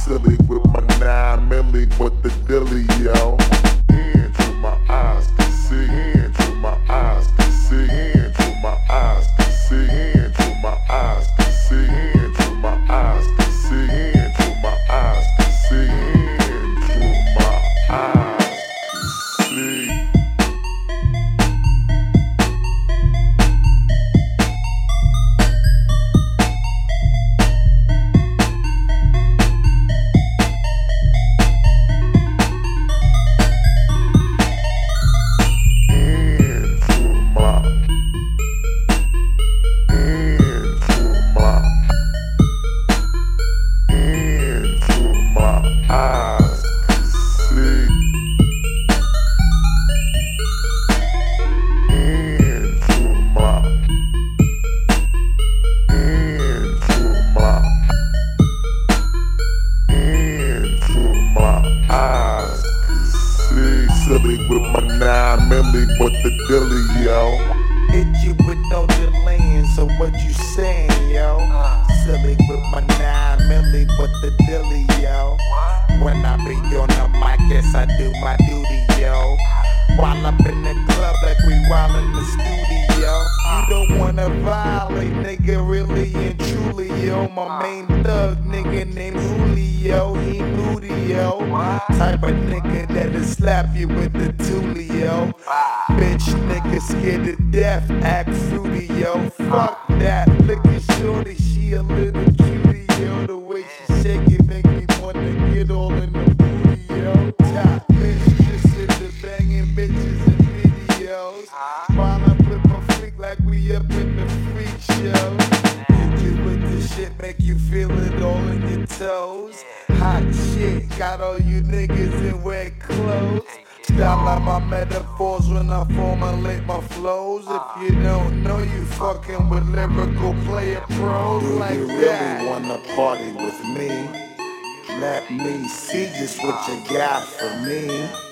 silly with my nine milli with the dilly, yo. With my nine milli with the dilly yo Hit you with no delaying, so what you saying, yo? Silly with my nine milli, what the dilly, yo? When I be on the mic, yes, I do my duty, yo. While up in the club, like we while in the studio. You don't wanna violate, nigga, really and truly, yo. My main thug, nigga named Julio, he moody, yo. Type of nigga that'll slap you with the tulio. Bitch, nigga scared to death, act fruity, yo. Fuck that, look at shorty, she a little in the freak show. You with this shit, make you feel it all in your toes. Hot shit, got all you niggas in wet clothes. Style like my metaphors when I formulate my flows. If you don't know, you fucking with lyrical player pros Do like you really wanna party with me? Let me see just what you got for me.